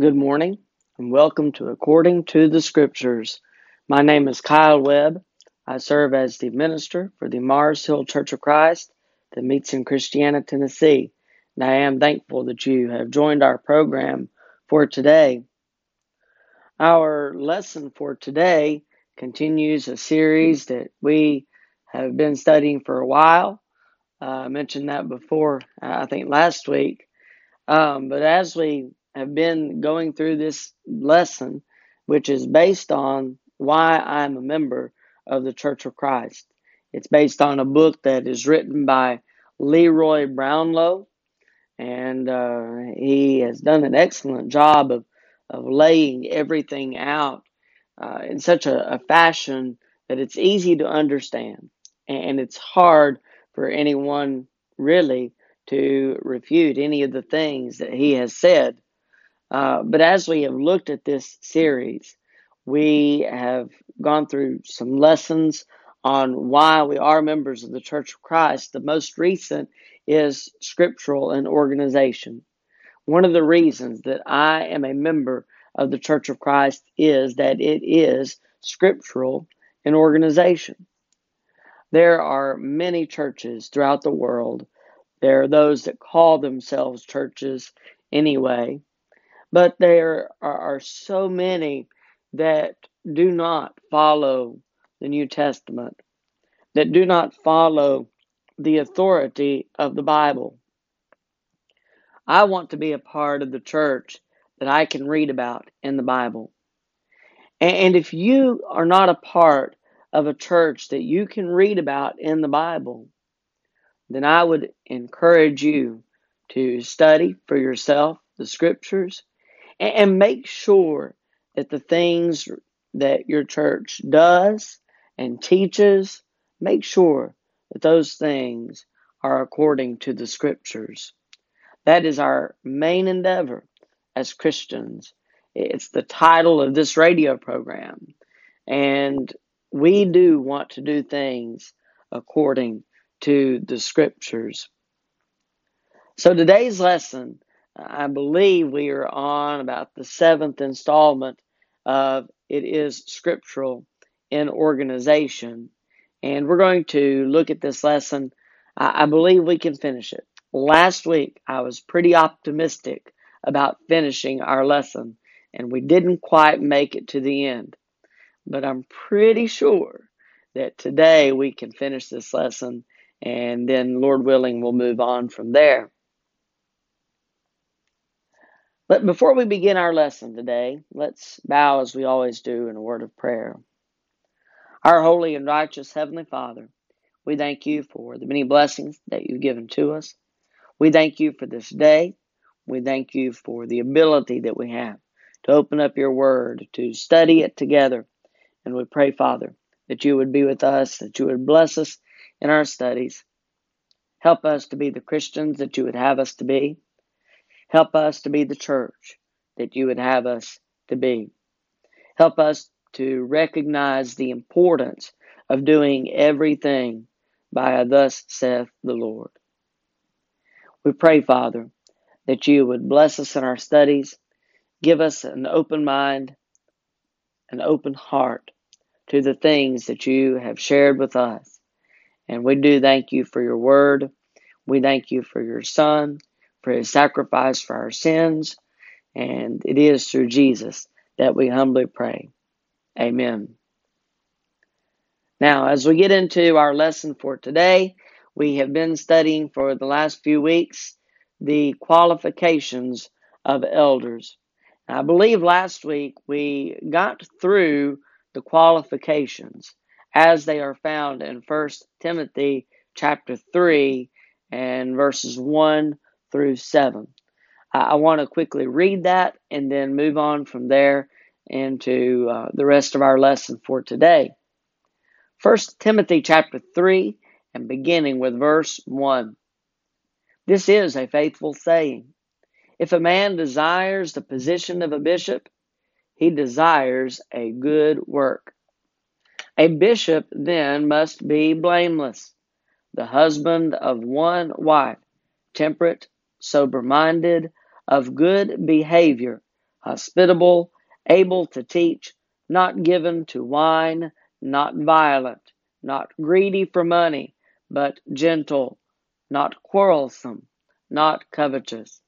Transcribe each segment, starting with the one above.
Good morning and welcome to According to the Scriptures. My name is Kyle Webb. I serve as the minister for the Mars Hill Church of Christ that meets in Christiana, Tennessee. And I am thankful that you have joined our program for today. Our lesson for today continues a series that we have been studying for a while. Uh, I mentioned that before, I think last week. Um, but as we have been going through this lesson, which is based on why I'm a member of the Church of Christ. It's based on a book that is written by Leroy Brownlow, and uh, he has done an excellent job of, of laying everything out uh, in such a, a fashion that it's easy to understand. And it's hard for anyone really to refute any of the things that he has said uh, but as we have looked at this series, we have gone through some lessons on why we are members of the Church of Christ. The most recent is scriptural and organization. One of the reasons that I am a member of the Church of Christ is that it is scriptural and organization. There are many churches throughout the world. There are those that call themselves churches anyway. But there are, are so many that do not follow the New Testament, that do not follow the authority of the Bible. I want to be a part of the church that I can read about in the Bible. And if you are not a part of a church that you can read about in the Bible, then I would encourage you to study for yourself the scriptures and make sure that the things that your church does and teaches, make sure that those things are according to the scriptures. That is our main endeavor as Christians. It's the title of this radio program. And we do want to do things according to the scriptures. So today's lesson I believe we are on about the seventh installment of It is Scriptural in Organization. And we're going to look at this lesson. I believe we can finish it. Last week, I was pretty optimistic about finishing our lesson, and we didn't quite make it to the end. But I'm pretty sure that today we can finish this lesson, and then, Lord willing, we'll move on from there. But before we begin our lesson today, let's bow as we always do in a word of prayer. Our holy and righteous Heavenly Father, we thank you for the many blessings that you've given to us. We thank you for this day. We thank you for the ability that we have to open up your word, to study it together. And we pray, Father, that you would be with us, that you would bless us in our studies. Help us to be the Christians that you would have us to be. Help us to be the church that you would have us to be. Help us to recognize the importance of doing everything by a thus saith the Lord. We pray, Father, that you would bless us in our studies, give us an open mind, an open heart to the things that you have shared with us. And we do thank you for your word. We thank you for your son for his sacrifice for our sins. And it is through Jesus that we humbly pray. Amen. Now, as we get into our lesson for today, we have been studying for the last few weeks the qualifications of elders. I believe last week we got through the qualifications as they are found in 1 Timothy chapter 3 and verses 1 through 7. I, I want to quickly read that and then move on from there into uh, the rest of our lesson for today. 1 Timothy chapter 3 and beginning with verse 1. This is a faithful saying. If a man desires the position of a bishop, he desires a good work. A bishop then must be blameless, the husband of one wife, temperate, sober minded, of good behavior, hospitable, able to teach, not given to wine, not violent, not greedy for money, but gentle, not quarrelsome, not covetous,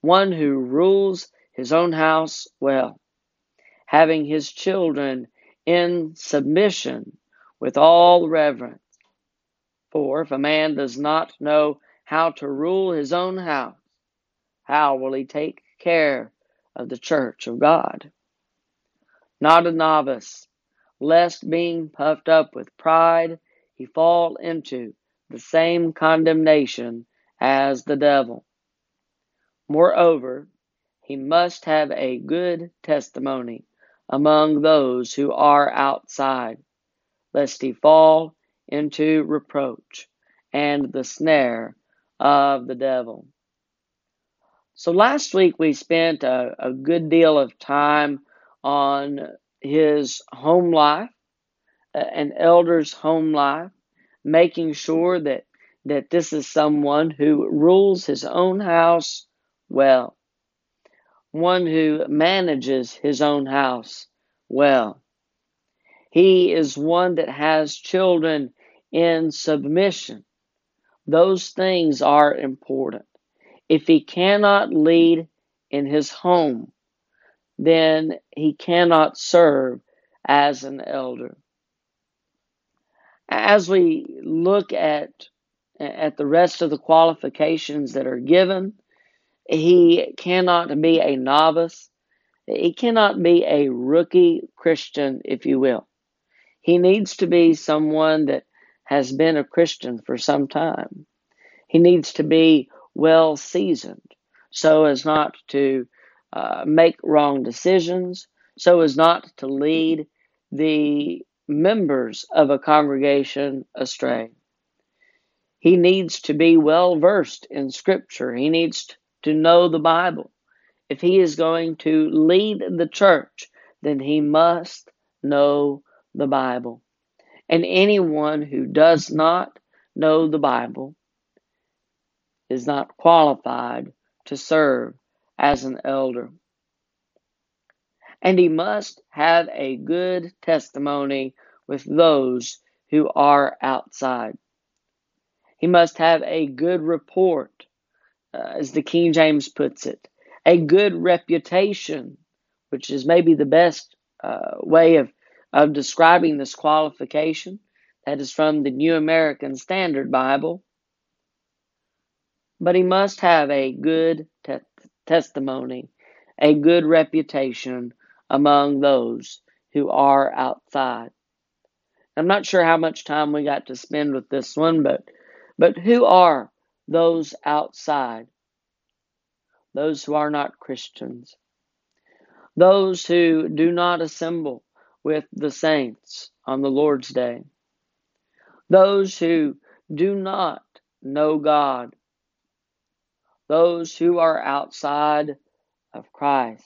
one who rules his own house well, having his children in submission with all reverence. For if a man does not know how to rule his own house, how will he take care of the church of God? Not a novice, lest being puffed up with pride, he fall into the same condemnation as the devil. Moreover, he must have a good testimony among those who are outside, lest he fall into reproach and the snare of the devil. So last week we spent a, a good deal of time on his home life, uh, an elder's home life, making sure that, that this is someone who rules his own house well, one who manages his own house well. He is one that has children in submission. Those things are important. If he cannot lead in his home, then he cannot serve as an elder. As we look at at the rest of the qualifications that are given, he cannot be a novice. He cannot be a rookie Christian, if you will. He needs to be someone that has been a Christian for some time. He needs to be well seasoned so as not to uh, make wrong decisions, so as not to lead the members of a congregation astray. He needs to be well versed in Scripture. He needs to know the Bible. If he is going to lead the church, then he must know the Bible. And anyone who does not know the Bible is not qualified to serve as an elder. And he must have a good testimony with those who are outside. He must have a good report, uh, as the King James puts it, a good reputation, which is maybe the best uh, way of, of describing this qualification. That is from the New American Standard Bible but he must have a good te- testimony, a good reputation among those who are outside. I'm not sure how much time we got to spend with this one, but but who are those outside? Those who are not Christians. Those who do not assemble with the saints on the Lord's day. Those who do not know God those who are outside of Christ.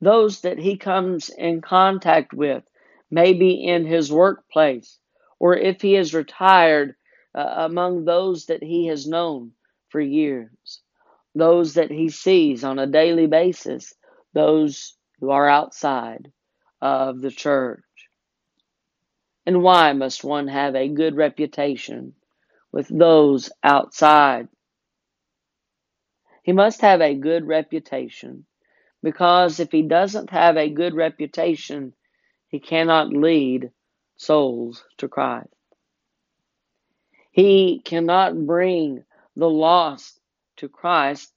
Those that he comes in contact with, maybe in his workplace, or if he is retired, uh, among those that he has known for years, those that he sees on a daily basis, those who are outside of the church. And why must one have a good reputation with those outside he must have a good reputation because if he doesn't have a good reputation, he cannot lead souls to Christ. He cannot bring the lost to Christ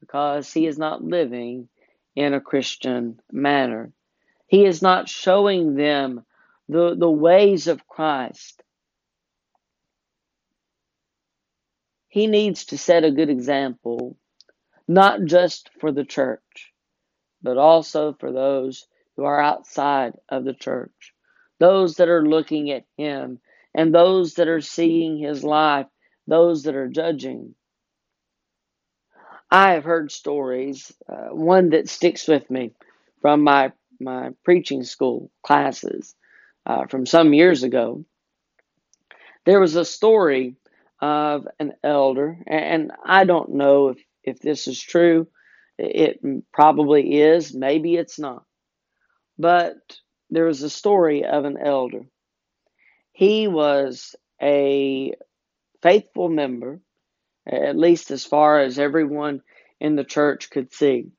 because he is not living in a Christian manner. He is not showing them the, the ways of Christ. He needs to set a good example, not just for the church, but also for those who are outside of the church, those that are looking at him, and those that are seeing his life, those that are judging. I have heard stories, uh, one that sticks with me from my, my preaching school classes uh, from some years ago. There was a story of an elder, and I don't know if, if this is true. It probably is, maybe it's not. But there was a story of an elder. He was a faithful member, at least as far as everyone in the church could see.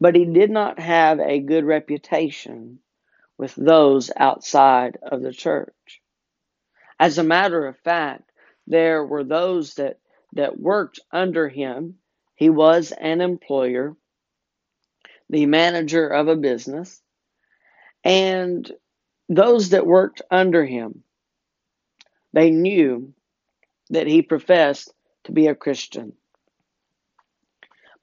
But he did not have a good reputation with those outside of the church. As a matter of fact, there were those that, that worked under him. He was an employer, the manager of a business, and those that worked under him, they knew that he professed to be a Christian.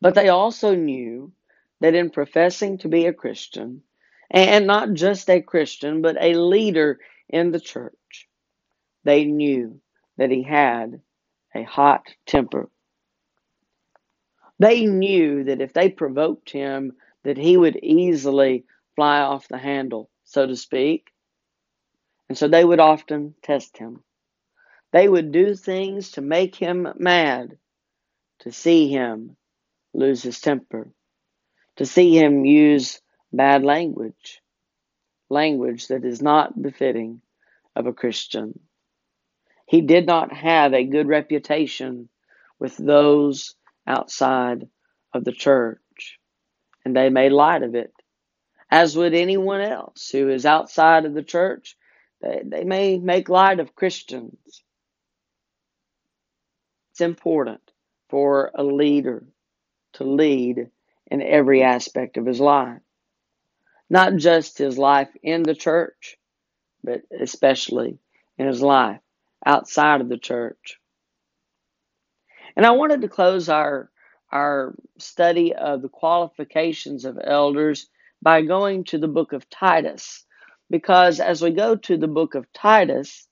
But they also knew that in professing to be a Christian, and not just a Christian, but a leader in the church, they knew that he had a hot temper. They knew that if they provoked him, that he would easily fly off the handle, so to speak. And so they would often test him. They would do things to make him mad, to see him lose his temper, to see him use bad language, language that is not befitting of a Christian. He did not have a good reputation with those outside of the church, and they made light of it, as would anyone else who is outside of the church. They, they may make light of Christians it's important for a leader to lead in every aspect of his life. Not just his life in the church, but especially in his life outside of the church. And I wanted to close our our study of the qualifications of elders by going to the book of Titus. Because as we go to the book of Titus,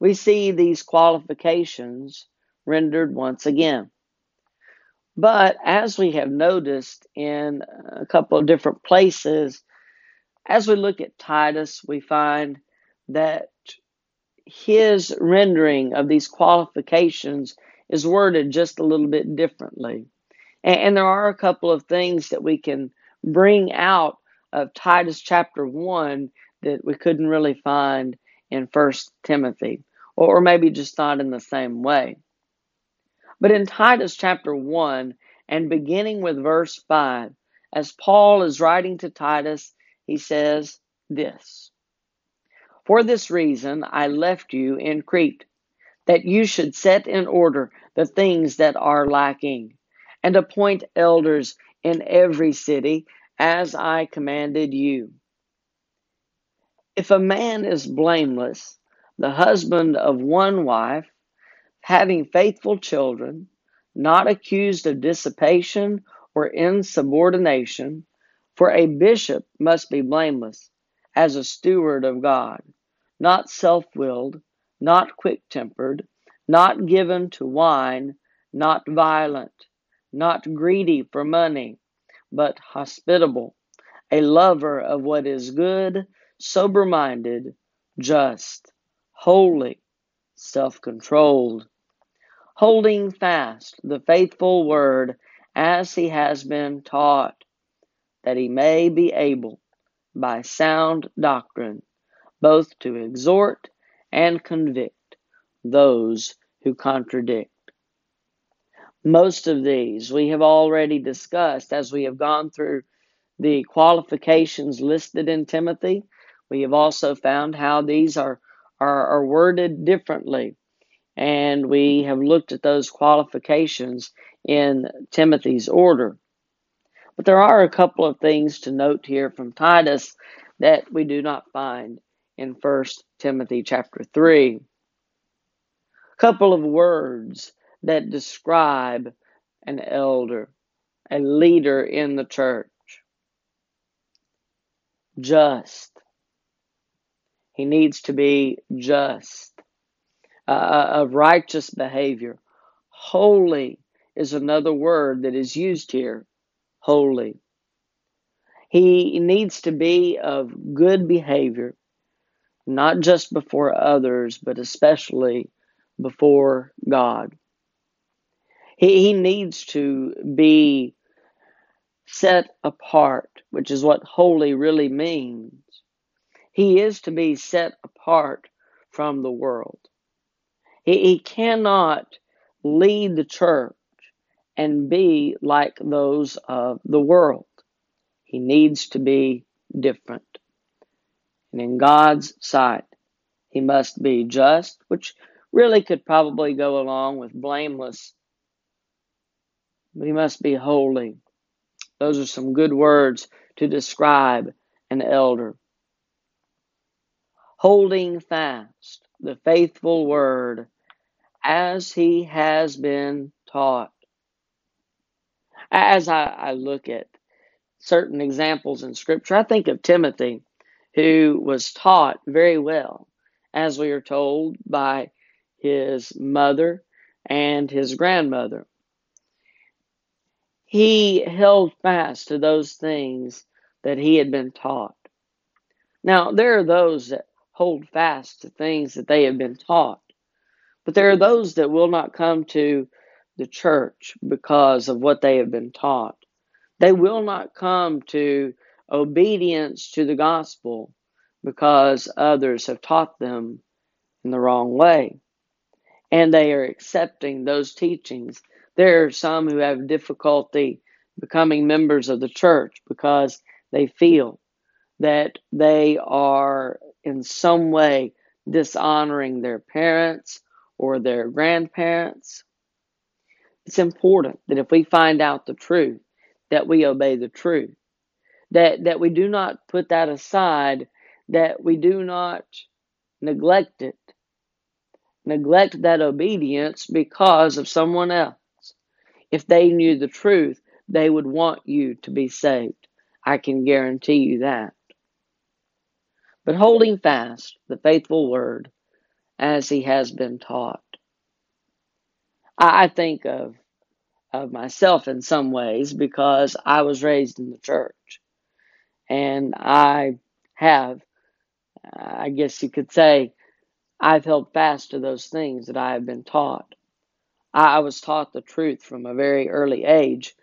we see these qualifications rendered once again. But as we have noticed in a couple of different places, as we look at Titus, we find that his rendering of these qualifications is worded just a little bit differently. And, and, there are a couple of things that we can bring out of Titus chapter 1 that we couldn't really find in First Timothy, or, or maybe just not in the same way. But in Titus chapter 1 and beginning with verse 5, as Paul is writing to Titus, he says this For this reason I left you in Crete, that you should set in order the things that are lacking, and appoint elders in every city, as I commanded you. If a man is blameless, the husband of one wife, having faithful children, not accused of dissipation or insubordination, for a bishop must be blameless, as a steward of God, not self willed, not quick tempered, not given to wine, not violent, not greedy for money, but hospitable, a lover of what is good, sober minded, just, holy, self controlled holding fast the faithful word as he has been taught, that he may be able, by sound doctrine, both to exhort and convict those who contradict. Most of these we have already discussed as we have gone through the qualifications listed in Timothy. We have also found how these are, are, are worded differently and we have looked at those qualifications in Timothy's order. But there are a couple of things to note here from Titus that we do not find in 1 Timothy chapter 3. A couple of words that describe an elder, a leader in the church. Just. He needs to be just uh, of righteous behavior. Holy is another word that is used here. Holy. He needs to be of good behavior, not just before others, but especially before God. He, he needs to be set apart, which is what holy really means. He is to be set apart from the world. He, he cannot lead the church and be like those of the world. He needs to be different. And in God's sight, he must be just, which really could probably go along with blameless, but he must be holy. Those are some good words to describe an elder. Holding fast the faithful word as he has been taught. As I, I look at certain examples in Scripture, I think of Timothy, who was taught very well, as we are told by his mother and his grandmother. He held fast to those things that he had been taught. Now, there are those that hold fast to things that they have been taught, but there are those that will not come to the church because of what they have been taught. They will not come to obedience to the gospel because others have taught them in the wrong way. And they are accepting those teachings. There are some who have difficulty becoming members of the church because they feel that they are in some way dishonoring their parents or their grandparents. It's important that if we find out the truth, that we obey the truth. That that we do not put that aside, that we do not neglect it. Neglect that obedience because of someone else. If they knew the truth, they would want you to be saved. I can guarantee you that. But holding fast the faithful word as he has been taught. I think of of myself in some ways because I was raised in the church. And I have, I guess you could say, I've held fast to those things that I have been taught. I was taught the truth from a very early age,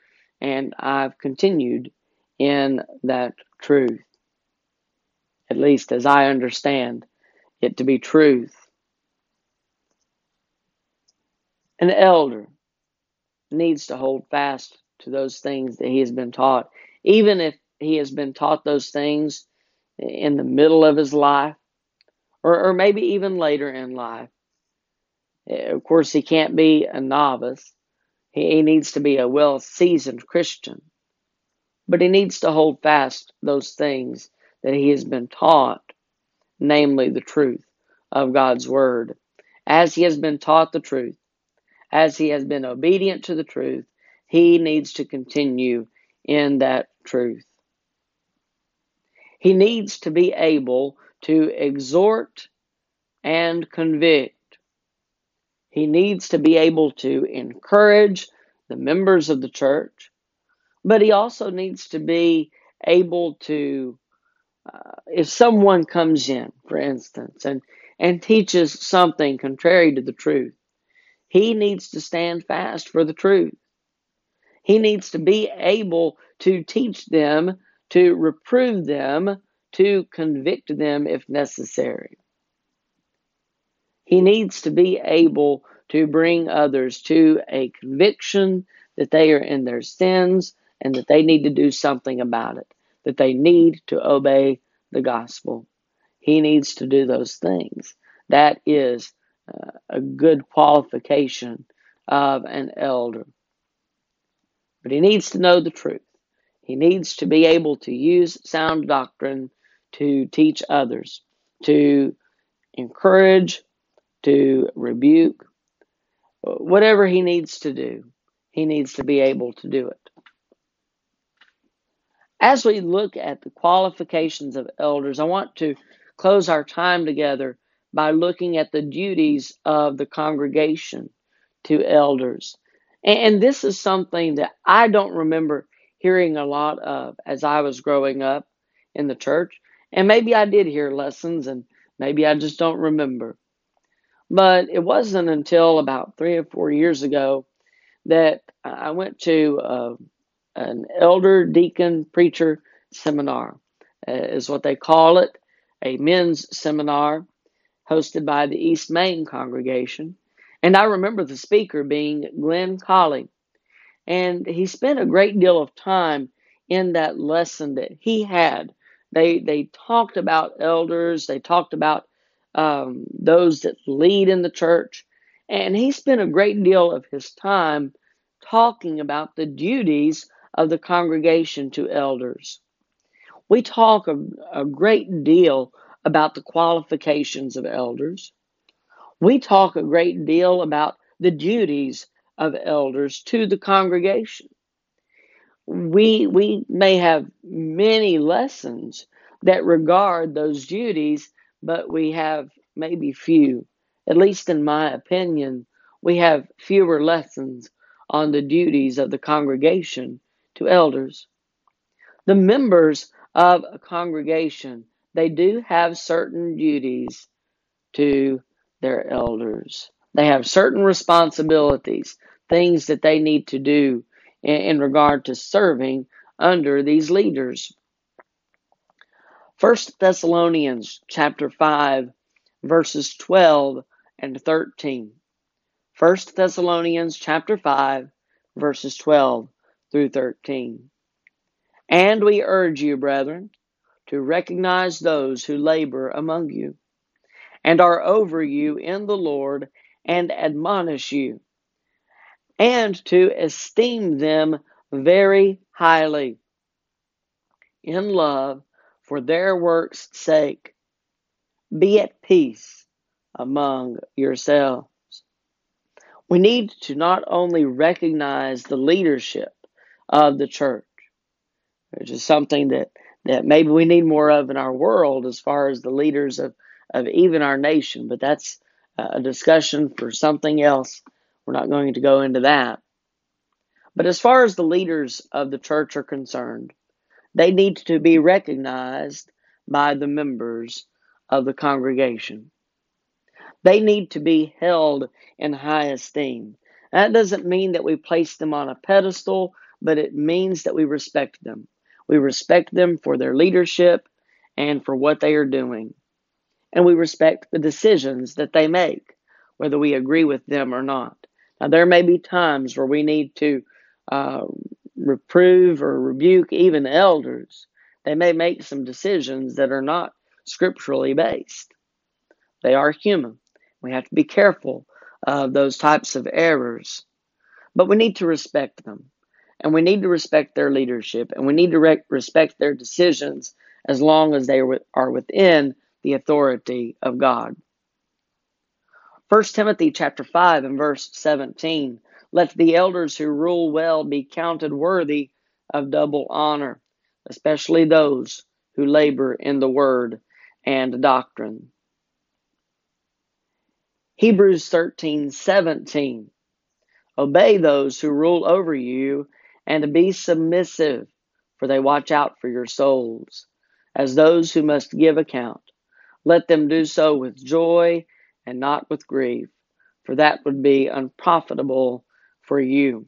and I've continued in that truth, at least as I understand it to be truth. An elder needs to hold fast to those things that he has been taught, even if he has been taught those things in the middle of his life or, or maybe even later in life. Eh, of course, he can't be a novice. He, he needs to be a well seasoned Christian. But he needs to hold fast those things that he has been taught, namely the truth of God's Word. As he has been taught the truth, as he has been obedient to the truth, he needs to continue in that truth. He needs to be able to exhort and convict. He needs to be able to encourage the members of the church, but he also needs to be able to, uh, if someone comes in, for instance, and, and teaches something contrary to the truth, he needs to stand fast for the truth. He needs to be able to teach them, to reprove them, to convict them if necessary. He needs to be able to bring others to a conviction that they are in their sins and that they need to do something about it, that they need to obey the gospel. He needs to do those things. That is uh, a good qualification of an elder. But he needs to know the truth. He needs to be able to use sound doctrine to teach others, to encourage, to rebuke, whatever he needs to do, he needs to be able to do it. As we look at the qualifications of elders, I want to close our time together by looking at the duties of the congregation to elders. And this is something that I don't remember hearing a lot of as I was growing up in the church. And maybe I did hear lessons and maybe I just don't remember. But it wasn't until about three or four years ago that I went to a, an elder deacon preacher seminar, uh, is what they call it, a men's seminar hosted by the East Main congregation. And I remember the speaker being Glenn Colley. And he spent a great deal of time in that lesson that he had. They they talked about elders, they talked about um, those that lead in the church, and he spent a great deal of his time talking about the duties of the congregation to elders. We talk a, a great deal about the qualifications of elders. We talk a great deal about the duties of elders to the congregation. We, we may have many lessons that regard those duties, but we have maybe few. At least in my opinion, we have fewer lessons on the duties of the congregation to elders. The members of a congregation, they do have certain duties to their elders. They have certain responsibilities, things that they need to do in, in regard to serving under these leaders. First Thessalonians chapter 5 verses 12 and 13. First Thessalonians chapter 5 verses 12 through 13. And we urge you, brethren, to recognize those who labor among you and are over you in the Lord and admonish you, and to esteem them very highly in love for their work's sake. Be at peace among yourselves. We need to not only recognize the leadership of the church, which is something that, that maybe we need more of in our world as far as the leaders of, of even our nation, but that's a discussion for something else. We're not going to go into that. But as far as the leaders of the church are concerned, they need to be recognized by the members of the congregation. They need to be held in high esteem. That doesn't mean that we place them on a pedestal, but it means that we respect them. We respect them for their leadership and for what they are doing. And we respect the decisions that they make, whether we agree with them or not. Now, there may be times where we need to uh, reprove or rebuke even elders. They may make some decisions that are not scripturally based. They are human. We have to be careful of those types of errors. But we need to respect them and we need to respect their leadership and we need to re- respect their decisions as long as they are within the authority of God. 1 Timothy chapter 5 and verse 17 let the elders who rule well be counted worthy of double honor especially those who labor in the word and doctrine. Hebrews 13:17 Obey those who rule over you and to be submissive, for they watch out for your souls, as those who must give account. Let them do so with joy and not with grief, for that would be unprofitable for you.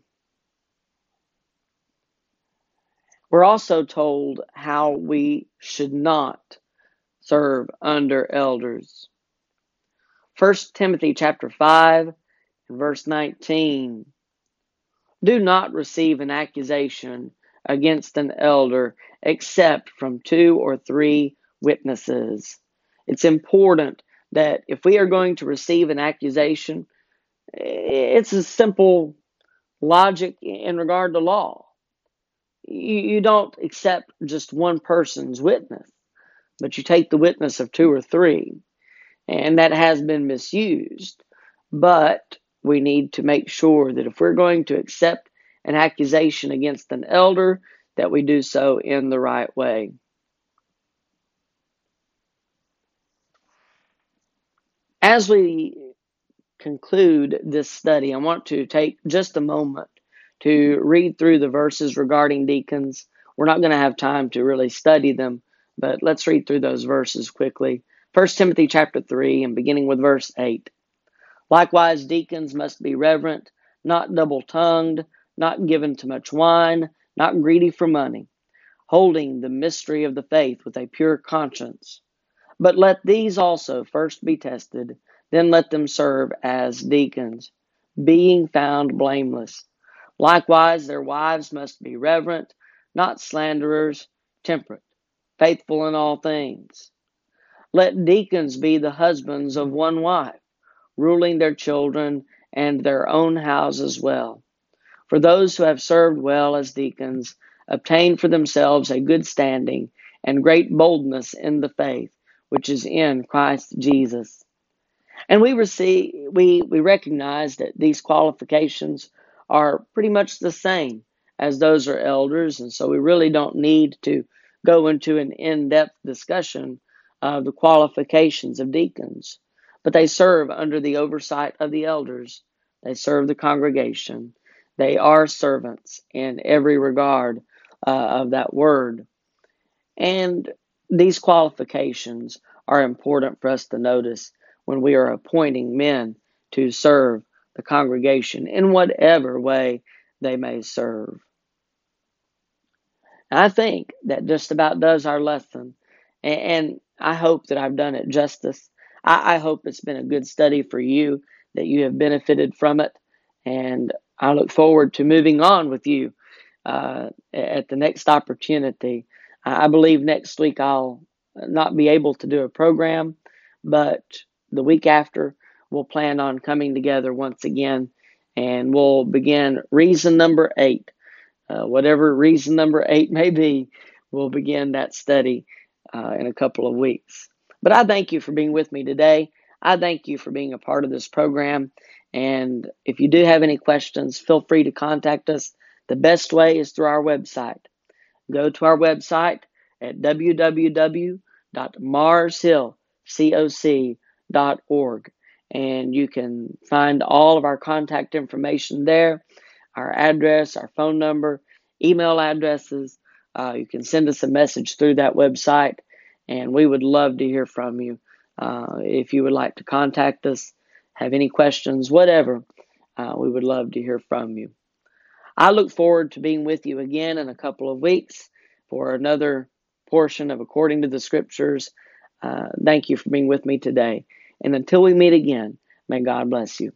We're also told how we should not serve under elders. 1 Timothy chapter 5 and verse 19 do not receive an accusation against an elder except from two or three witnesses. It's important that if we are going to receive an accusation, it's a simple logic in regard to law. You, don't accept just one person's witness, but you take the witness of two or three. And that has been misused. But we need to make sure that if we're going to accept an accusation against an elder, that we do so in the right way. As we conclude this study, I want to take just a moment to read through the verses regarding deacons. We're not going to have time to really study them, but let's read through those verses quickly. 1 Timothy chapter 3 and beginning with verse 8. Likewise, deacons must be reverent, not double tongued, not given to much wine, not greedy for money, holding the mystery of the faith with a pure conscience. But let these also first be tested, then let them serve as deacons, being found blameless. Likewise, their wives must be reverent, not slanderers, temperate, faithful in all things. Let deacons be the husbands of one wife, ruling their children and their own houses well. For those who have served well as deacons obtain for themselves a good standing and great boldness in the faith which is in Christ Jesus. And we receive, we, we recognize that these qualifications are pretty much the same as those are elders, and so we really don't need to go into an in-depth discussion of the qualifications of deacons. But they serve under the oversight of the elders. They serve the congregation. They are servants in every regard uh, of that word. And these qualifications are important for us to notice when we are appointing men to serve the congregation in whatever way they may serve. I think that just about does our lesson, and I hope that I've done it justice. I hope it's been a good study for you, that you have benefited from it, and I look forward to moving on with you uh, at the next opportunity I believe next week I'll not be able to do a program, but the week after we'll plan on coming together once again and we'll begin reason number eight. Uh, whatever reason number eight may be, we'll begin that study uh, in a couple of weeks. But I thank you for being with me today. I thank you for being a part of this program. And if you do have any questions, feel free to contact us. The best way is through our website, go to our website at www.marshillcoc.org. And you can find all of our contact information there, our address, our phone number, email addresses. Uh, you can send us a message through that website, and we would love to hear from you. Uh, if you would like to contact us, have any questions, whatever, uh, we would love to hear from you. I look forward to being with you again in a couple of weeks for another portion of According to the Scriptures. Uh, thank you for being with me today. And until we meet again, may God bless you.